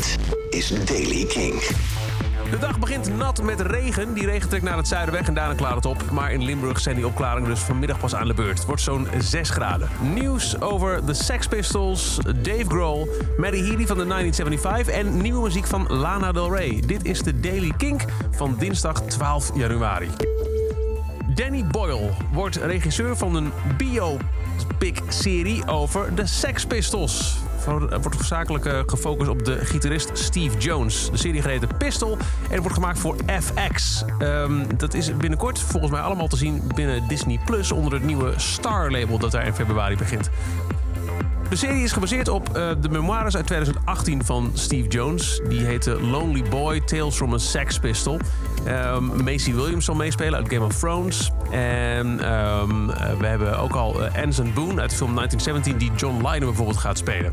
Dit is Daily King. De dag begint nat met regen. Die regen trekt naar het zuiden weg en daarna klaart het op. Maar in Limburg zijn die opklaringen dus vanmiddag pas aan de beurt. Het wordt zo'n 6 graden. Nieuws over de Sex Pistols, Dave Grohl, Maddie Healy van de 1975... en nieuwe muziek van Lana Del Rey. Dit is de Daily Kink van dinsdag 12 januari. Danny Boyle wordt regisseur van een biopic-serie over de Sex Pistols. Er wordt zakelijk eh, gefocust op de gitarist Steve Jones. De serie heet Pistol en wordt gemaakt voor FX. Ehm, dat is binnenkort volgens mij allemaal te zien binnen Disney Plus onder het nieuwe Star-label dat daar in februari begint. De serie is gebaseerd op uh, de memoires uit 2018 van Steve Jones. Die heette Lonely Boy, Tales from a Sex Pistol. Um, Macy Williams zal meespelen uit Game of Thrones. En um, we hebben ook al uh, Anson Boone uit de film 1917... die John Lydon bijvoorbeeld gaat spelen.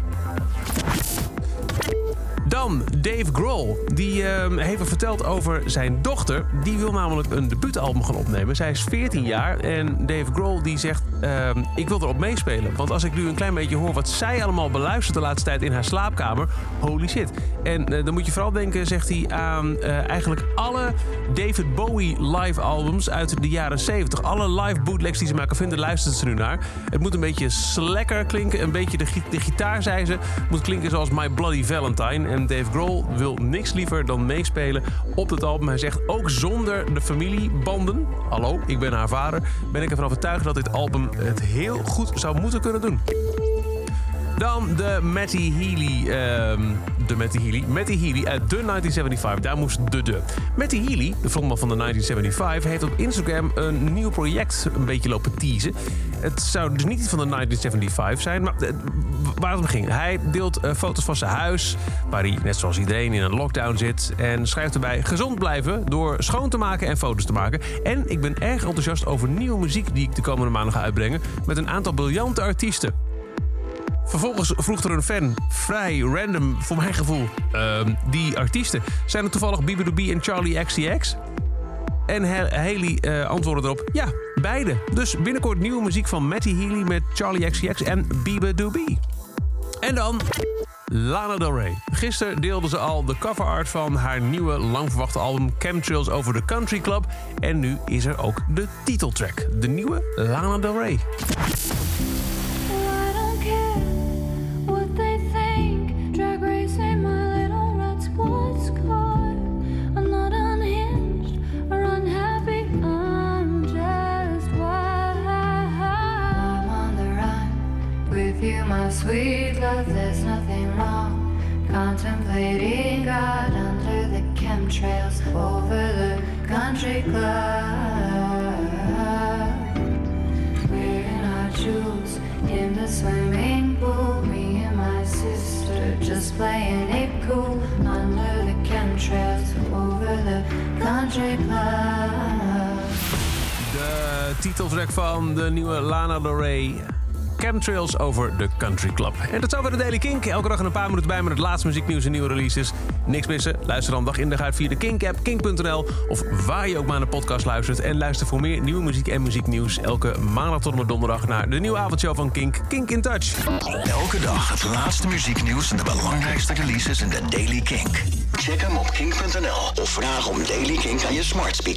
Dan Dave Grohl. Die uh, heeft verteld over zijn dochter. Die wil namelijk een debuutalbum gaan opnemen. Zij is 14 jaar en Dave Grohl die zegt... Uh, ik wil erop meespelen. Want als ik nu een klein beetje hoor wat zij allemaal beluistert de laatste tijd in haar slaapkamer... Holy shit. En uh, dan moet je vooral denken, zegt hij, aan uh, eigenlijk alle David Bowie live albums uit de jaren 70. Alle live bootlegs die ze maar kan vinden, luistert ze nu naar. Het moet een beetje slekker klinken. Een beetje de, de gitaar, zei ze, moet klinken zoals My Bloody Valentine. En Dave Grohl wil niks liever dan meespelen op het album. Hij zegt ook zonder de familiebanden. Hallo, ik ben haar vader. Ben ik ervan overtuigd dat dit album het heel goed zou moeten kunnen doen. Dan de Matty Healy. Uh, de Matty Healy. Matty Healy uit de 1975. Daar moest de de. Matty Healy, de frontman van de 1975, heeft op Instagram een nieuw project een beetje lopen teasen. Het zou dus niet van de 1975 zijn, maar uh, waar het begint. Hij deelt uh, foto's van zijn huis, waar hij net zoals iedereen in een lockdown zit. En schrijft erbij gezond blijven door schoon te maken en foto's te maken. En ik ben erg enthousiast over nieuwe muziek die ik de komende maanden ga uitbrengen. Met een aantal briljante artiesten. Vervolgens vroeg er een fan, vrij random voor mijn gevoel, uh, die artiesten. Zijn er toevallig Bibi en Charlie XCX? En Haley uh, antwoordde erop, ja, beide. Dus binnenkort nieuwe muziek van Matty Healy met Charlie XCX en Biba Doobie. En dan Lana Del Rey. Gisteren deelde ze al de cover art van haar nieuwe langverwachte album Chemtrails over the Country Club. En nu is er ook de titeltrack, de nieuwe Lana Del Rey. Sweet love, there's nothing wrong. Contemplating God under the chemtrails over the country club. Wearing our jewels in the swimming pool. Me and my sister just playing it cool under the chemtrails over the country club. De titeltrack van de nieuwe Lana Del Rey. Chemtrails over de Country Club. En dat zou weer de Daily Kink. Elke dag een paar minuten bij met het laatste muzieknieuws en nieuwe releases. Niks missen? Luister dan dag in dag uit via de Kink-app, kink.nl... of waar je ook maar naar de podcast luistert. En luister voor meer nieuwe muziek en muzieknieuws... elke maandag tot en met donderdag naar de nieuwe avondshow van Kink, Kink in Touch. Elke dag het laatste muzieknieuws en de belangrijkste releases in de Daily Kink. Check hem op kink.nl of vraag om Daily Kink aan je smart speaker.